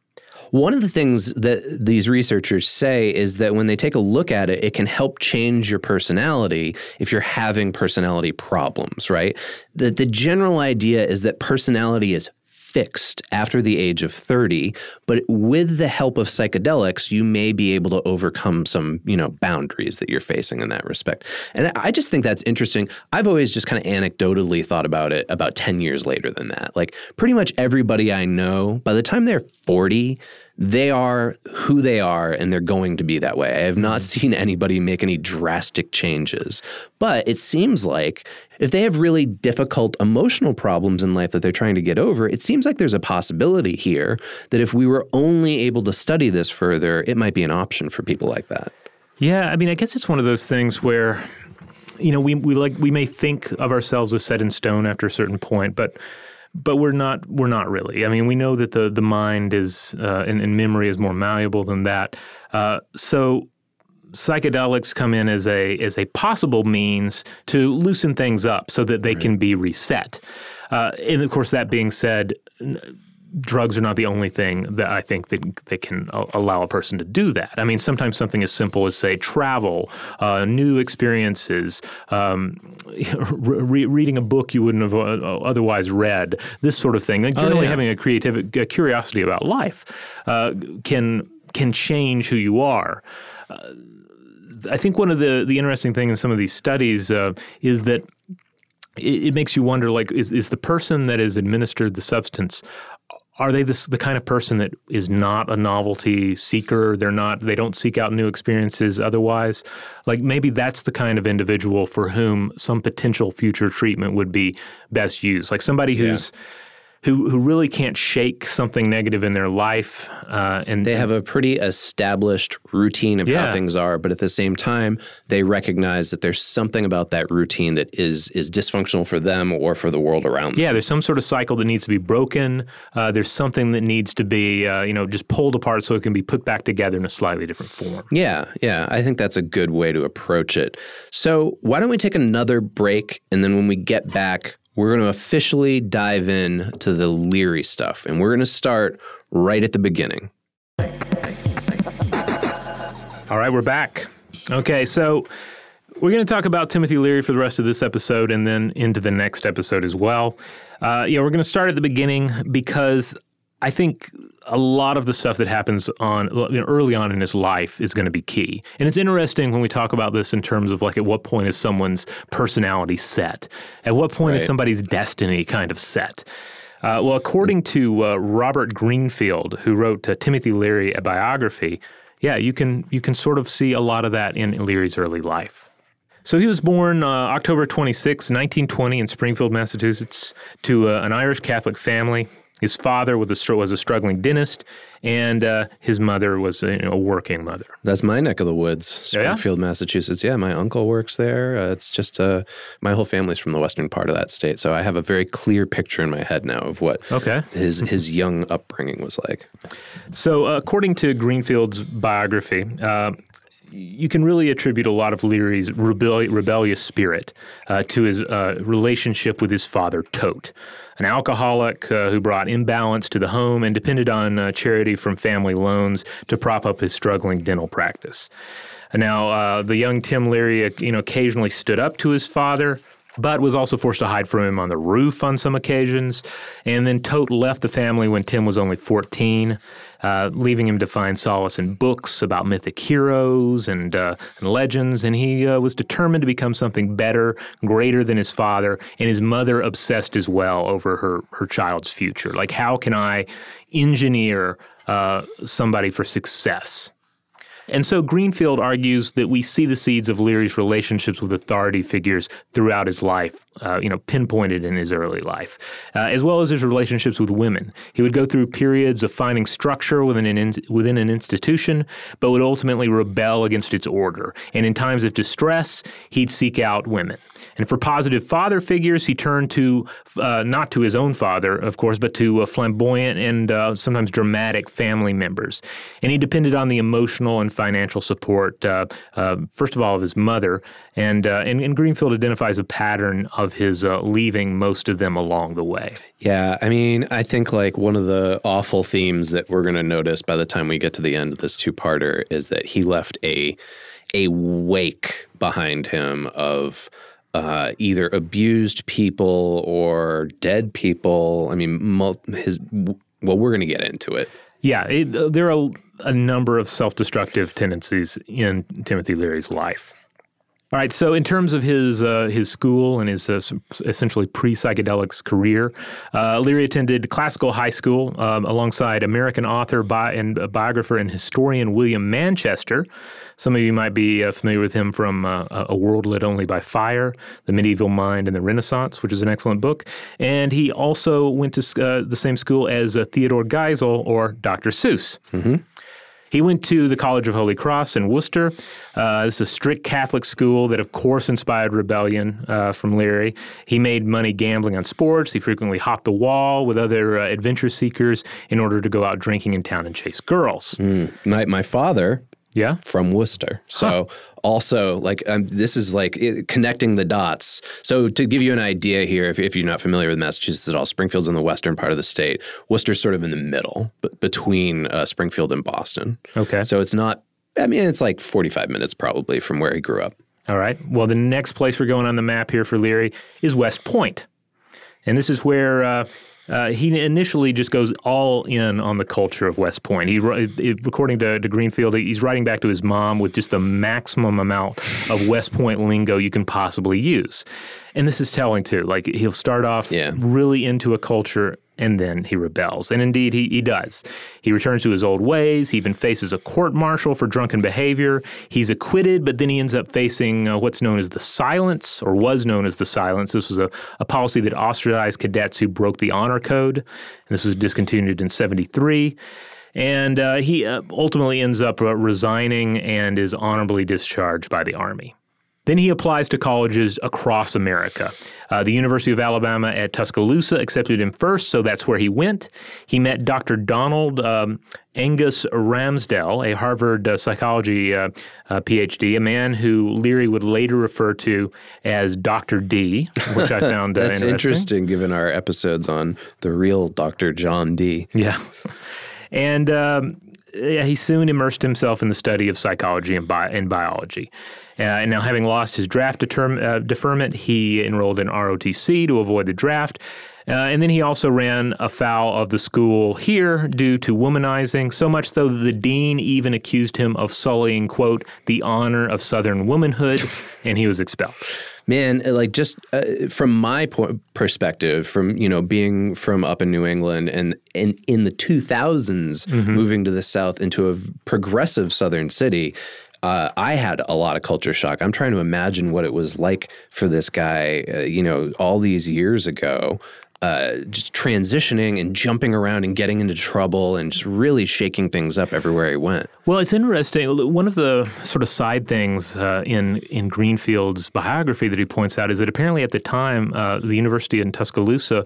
One of the things that these researchers say is that when they take a look at it, it can help change your personality if you're having personality problems, right? That the general idea is that personality is fixed after the age of 30, but with the help of psychedelics, you may be able to overcome some, you know, boundaries that you're facing in that respect. And I just think that's interesting. I've always just kind of anecdotally thought about it about 10 years later than that. Like pretty much everybody I know, by the time they're 40, they are who they are and they're going to be that way. I have not mm-hmm. seen anybody make any drastic changes. But it seems like if they have really difficult emotional problems in life that they're trying to get over, it seems like there's a possibility here that if we were only able to study this further, it might be an option for people like that. Yeah, I mean, I guess it's one of those things where you know, we we like we may think of ourselves as set in stone after a certain point, but but we're not we're not really. I mean, we know that the the mind is uh, and, and, memory is more malleable than that. Uh, so psychedelics come in as a as a possible means to loosen things up so that they right. can be reset. Uh, and of course, that being said drugs are not the only thing that I think that, that can allow a person to do that. I mean, sometimes something as simple as, say, travel, uh, new experiences, um, re- reading a book you wouldn't have uh, otherwise read, this sort of thing. Like generally, oh, yeah. having a creative a curiosity about life uh, can can change who you are. Uh, I think one of the the interesting things in some of these studies uh, is that it, it, makes you wonder like is, is the person that is administered the substance are they this, the kind of person that is not a novelty seeker? They're not they don't seek out new experiences otherwise? Like maybe that's the kind of individual for whom some potential future treatment would be best used. Like somebody who's yeah who who really can't shake something negative in their life, uh, and they have a pretty established routine of yeah. how things are. But at the same time, they recognize that there's something about that routine that is is dysfunctional for them or for the world around them. Yeah, there's some sort of cycle that needs to be broken. Uh, there's something that needs to be uh, you know just pulled apart so it can be put back together in a slightly different form. Yeah, yeah, I think that's a good way to approach it. So why don't we take another break, and then when we get back we're going to officially dive in to the Leary stuff, and we're going to start right at the beginning. All right, we're back. Okay, so we're going to talk about Timothy Leary for the rest of this episode and then into the next episode as well. Uh, yeah, we're going to start at the beginning because I think a lot of the stuff that happens on you know, early on in his life is going to be key. And it's interesting when we talk about this in terms of like at what point is someone's personality set? At what point right. is somebody's destiny kind of set? Uh, well, according to uh, Robert Greenfield, who wrote uh, Timothy Leary a biography, yeah, you can you can sort of see a lot of that in Leary's early life. So he was born uh, October 26, 1920, in Springfield, Massachusetts, to uh, an Irish Catholic family. His father was a, was a struggling dentist, and uh, his mother was a, a, working mother. That's my neck of the woods, Springfield, yeah? Massachusetts. Yeah, my uncle works there. Uh, it's just uh, my whole family's from the western part of that state, so I have a very clear picture in my head now of what okay. his his young upbringing was like. So, uh, according to Greenfield's biography uh, you can really attribute a lot of Leary's rebellious spirit uh, to his uh, relationship with his father, Tote an alcoholic uh, who brought imbalance to the home and depended on uh, charity from family loans to prop up his struggling dental practice. Now, uh, the young Tim Leary, uh, you know, occasionally stood up to his father, but was also forced to hide from him on the roof on some occasions. And then Tote left the family when Tim was only 14 uh, leaving him to find solace in books about mythic heroes and, uh, and legends. And he uh, was determined to become something better, greater than his father. And his mother obsessed as well over her, her child's future. Like, how can I engineer uh, somebody for success? And so Greenfield argues that we see the seeds of Leary's relationships with authority figures throughout his life, uh, you know, pinpointed in his early life, uh, as well as his relationships with women. He would go through periods of finding structure within an, in, within an institution, but would ultimately rebel against its order. And in times of distress, he'd seek out women. And for positive father figures, he turned to uh, not to his own father, of course, but to uh, flamboyant and uh, sometimes dramatic family members. And he depended on the emotional and financial support, uh, uh, first of all, of his mother. And, uh, and, and, Greenfield identifies a pattern of his leaving most of them along the way. Yeah, I mean, I think like one of the awful themes that we're going to notice by the time we get to the end of this two-parter is that he left a a wake behind him of uh, either abused people or dead people. I mean, his well, we're going to get into it. Yeah, it, there are a number of self-destructive tendencies in Timothy Leary's life. All right. So, in terms of his uh, his school and his uh, essentially pre psychedelics career, uh, Leary attended classical high school um, alongside American author bi- and biographer and historian William Manchester. Some of you might be uh, familiar with him from uh, A World Lit Only by Fire, The Medieval Mind and the Renaissance, which is an excellent book. And he also went to uh, the same school as Theodore Geisel or Dr. Seuss. Mm-hmm. He went to the College of Holy Cross in Worcester. Uh, this is a strict Catholic school that, of course, inspired rebellion uh, from Leary. He made money gambling on sports. He frequently hopped the wall with other uh, adventure seekers in order to go out drinking in town and chase girls. Mm. My, my father Yeah. from Worcester. So also like um, this is like it, connecting the dots. So to give you an idea here, if, if you're not familiar with Massachusetts at all, Springfield's in the western part of the state. Worcester's sort of in the middle, b- between uh, Springfield and Boston. Okay. So it's not. I mean, it's like 45 minutes probably from where he grew up. All right. Well, the next place we're going on the map here for Leary is West Point. And this is where uh, uh, he initially just goes all in on the culture of West Point. He, according to, to Greenfield, he's writing back to his mom with just the maximum amount of West Point lingo you can possibly use. And this is telling too. Like he'll start off Yeah. really into a culture and then he rebels. And indeed, he, he does. He returns to his old ways. He even faces a court martial for drunken behavior. He's acquitted, but then he ends up facing uh, what's known as the silence, or was known as the silence. This was a, a policy that ostracized cadets who broke the honor code. And this was discontinued in 73. And uh, he uh, ultimately ends up uh, resigning and is honorably discharged by the Army. Then he applies to colleges across America. Uh, the University of Alabama at Tuscaloosa accepted him first, so that's where he went. He met Dr. Donald um, Angus Ramsdell, a Harvard uh, psychology uh, uh, PhD, a man who Leary would later refer to as Dr. D, which I found uh, That's interesting. interesting given our episodes on the real Dr. John Dee. Yeah. And um, yeah, he soon immersed himself in the study of psychology and, bi- and biology. Uh, and now, having lost his draft determ- uh, deferment, he enrolled in ROTC to avoid the draft. Uh, and then he also ran afoul of the school here due to womanizing, so much so that the dean even accused him of sullying, quote, the honor of Southern womanhood, and he was expelled. Man, like just uh, from my po- perspective, from you know being from up in New England and and in the 2000s moving to the South into a progressive Southern city, uh, I had a lot of culture shock. I'm trying to imagine what it was like for this guy, uh, you know, all these years ago. Uh, just transitioning and jumping around and getting into trouble and just really shaking things up everywhere he went. Well, it's interesting. One of the sort of side things uh, in in Greenfield's biography that he points out is that apparently at the time, uh, the University in Tuscaloosa.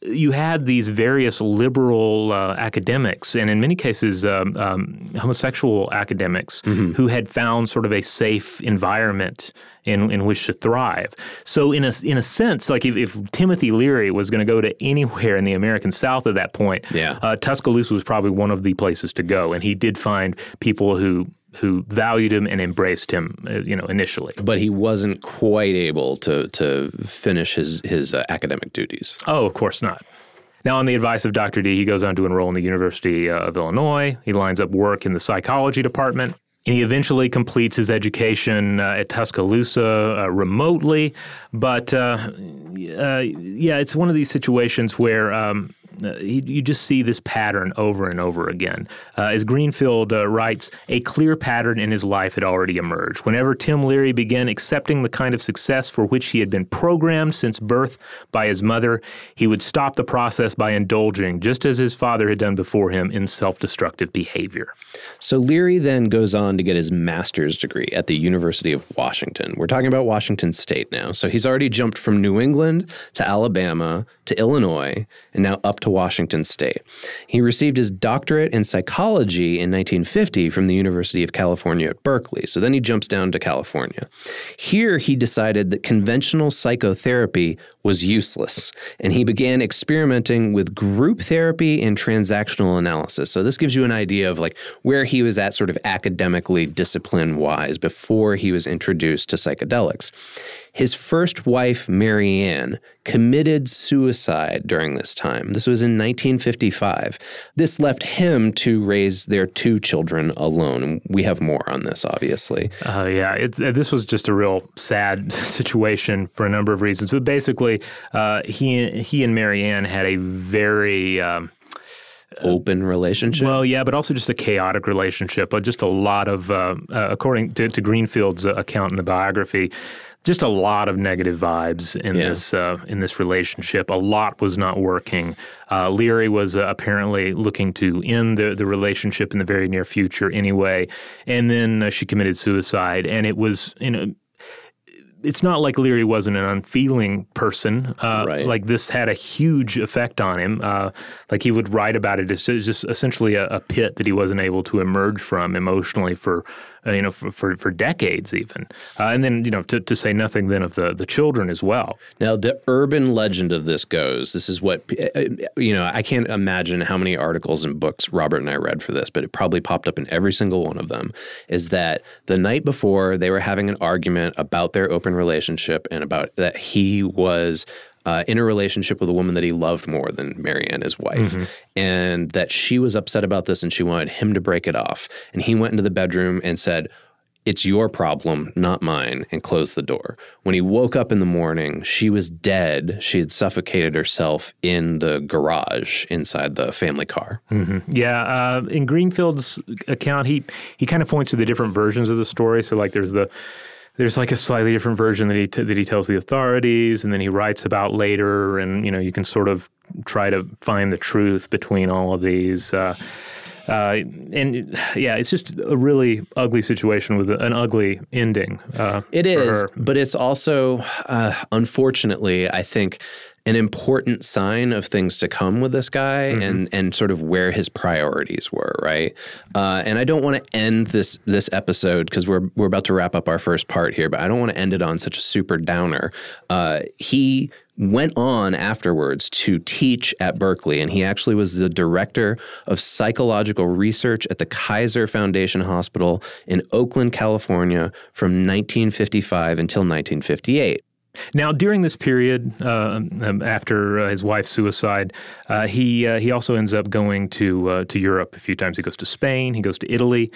You had these various liberal uh, academics, and in many cases, um, um, homosexual academics, who had found sort of a safe environment in, in which to thrive. So, in a in a sense, like if, if Timothy Leary was going to go to anywhere in the American South at that point, Yeah. uh, Tuscaloosa was probably one of the places to go, and he did find people who who valued him and embraced him, uh, you know, initially. But he wasn't quite able to to finish his his uh, academic duties. Oh, of course not. Now, on the advice of Dr. D, he goes on to enroll in the University uh, of Illinois. He lines up work in the psychology department. And he eventually completes his education uh, at Tuscaloosa uh, remotely. But uh, uh, yeah, it's one of these situations where um, uh, you, you just see this pattern over and over again. Uh, as Greenfield uh, writes, a clear pattern in his life had already emerged. Whenever Tim Leary began accepting the kind of success for which he had been programmed since birth by his mother, he would stop the process by indulging, just as his father had done before him, in self destructive behavior. So Leary then goes on to get his master's degree at the University of Washington. We're talking about Washington State now. So he's already jumped from New England to Alabama to Illinois and now up to Washington State. He received his doctorate in psychology in 1950 from the University of California at Berkeley. So then he jumps down to California. Here he decided that conventional psychotherapy was useless and he began experimenting with group therapy and transactional analysis. So this gives you an idea of like where he was at sort of academically discipline wise before he was introduced to psychedelics. His first wife, Marianne, committed suicide during this time. This was in 1955. This left him to raise their two children alone. We have more on this, obviously. Uh, yeah, it, uh, this was just a real sad situation for a number of reasons. But basically, uh, he he and Marianne had a very um, Open relationship. well, yeah, but also just a chaotic relationship. But just a lot of, uh, uh, according to, to Greenfield's uh, account in the biography, just a lot of negative vibes in Yeah. this uh, in this relationship. A lot was not working. Uh, Leary was uh, apparently looking to end the the relationship in the very near future, anyway. And then uh, she committed suicide, and it was you know it's not like Leary wasn't an unfeeling person. Uh, Right. Like this had a huge effect on him. Uh, like he would write about it It's just, just essentially a, a pit that he wasn't able to emerge from emotionally for, uh, you know, for, for, for decades even. Uh, and then, you know, to, to say nothing then of the, the children as well. Now, the urban legend of this goes this is what, uh, you know, I can't imagine how many articles and books Robert and I read for this, but it probably popped up in every single one of them. Is that the night before they were having an argument about their open relationship and about that he was. Uh, in a relationship with a woman that he loved more than Marianne, his wife, and that she was upset about this and she wanted him to break it off. And he went into the bedroom and said, it's your problem, not mine, and closed the door. When he woke up in the morning, she was dead. She had suffocated herself in the garage inside the family car. Yeah, uh, in Greenfield's account, he he kind of points to the different versions of the story. So like, there's the there's like a slightly different version that he t- that he tells the authorities, and then he writes about later, and you know you can sort of try to find the truth between all of these. Uh, uh, and yeah, it's just a really ugly situation with an ugly ending. Uh, It her. but it's also, uh, unfortunately, I think, an important sign of things to come with this guy and and sort of where his priorities were, right? Uh, and I don't want to end this this episode because we're we're about to wrap up our first part here, but I don't want to end it on such a super downer. Uh, he went on afterwards to teach at Berkeley, and he actually was the director of psychological research at the Kaiser Foundation Hospital in Oakland, California, from 1955 until 1958. Now, during this period, uh, um, after uh, his wife's suicide, uh, he uh, he also ends up going to uh, to Europe a few times. He goes to Spain, he goes to Italy,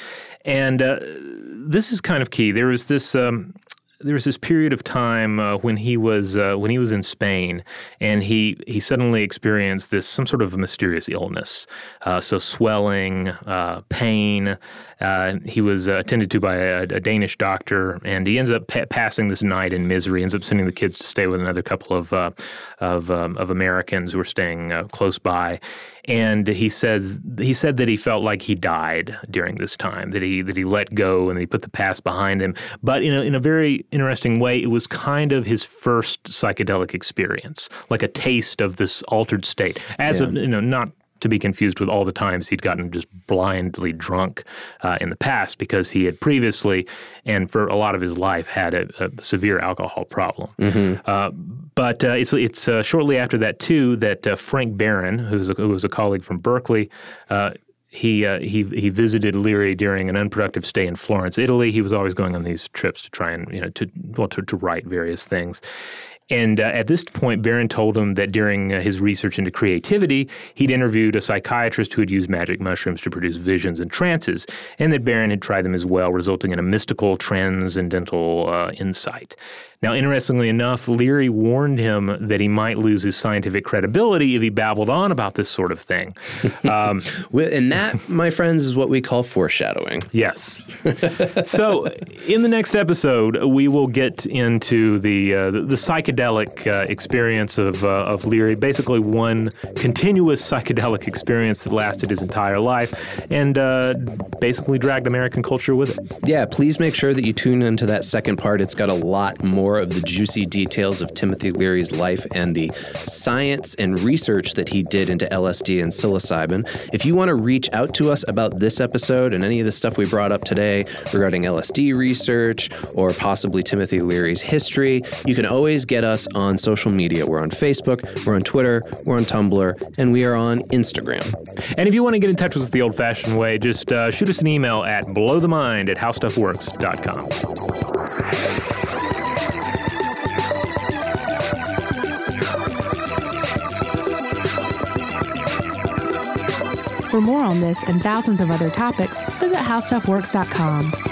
and uh, this is kind of key. There is this. Um, there was this period of time uh, when he was uh, when he was in Spain, and he he suddenly experienced this some sort of mysterious illness. Uh, so swelling, uh, pain. Uh, he was uh, attended to by a, a Danish doctor, and he ends up pa- passing this night in misery. Ends up sending the kids to stay with another couple of of, um, of Americans who were staying close by. And he says he said that he felt like he died during this time. That he that he let go and he put the past behind him. But in a, in a very interesting way, it was kind of his first psychedelic experience, like a taste of this altered state. As a, you know, not to be confused with all the times he'd gotten just blindly drunk uh, in the past because he had previously and for a lot of his life had a, a severe alcohol problem. Uh, but uh, it's it's uh, shortly after that too that uh, Frank Barron, who's a, who was a colleague from Berkeley. Uh, he, uh, he he visited Leary during an unproductive stay in Florence, Italy. He was always going on these trips to try and you know to well to, to write various things. And uh, at this point, Barron told him that during uh, his research into creativity, he'd interviewed a psychiatrist who had used magic mushrooms to produce visions and trances, and that Barron had tried them as well, resulting in a mystical, transcendental uh, insight. Now, interestingly enough, Leary warned him that he might lose his scientific credibility if he babbled on about this sort of thing. Um, And that, my friends, is what we call foreshadowing. Yes. so, in the next episode, we will get into the uh, the, the psychedelic uh, experience of uh, of Leary. Basically, one continuous psychedelic experience that lasted his entire life, and uh, basically dragged American culture with it. Yeah, please make sure that you tune into that second part. It's got a lot more of the juicy details of Timothy Leary's life and the science and research that he did into LSD and psilocybin. If you want to reach out to us about this episode and any of the stuff we brought up today regarding LSD research or possibly Timothy Leary's history, you can always get us on social media. We're on Facebook, we're on Twitter, we're on Tumblr, and we are on Instagram. And if you want to get in touch with us the old fashioned way, just uh, shoot us an email at blowthemind at howstuffworks.com. For more on this and thousands of other topics, visit howstuffworks.com.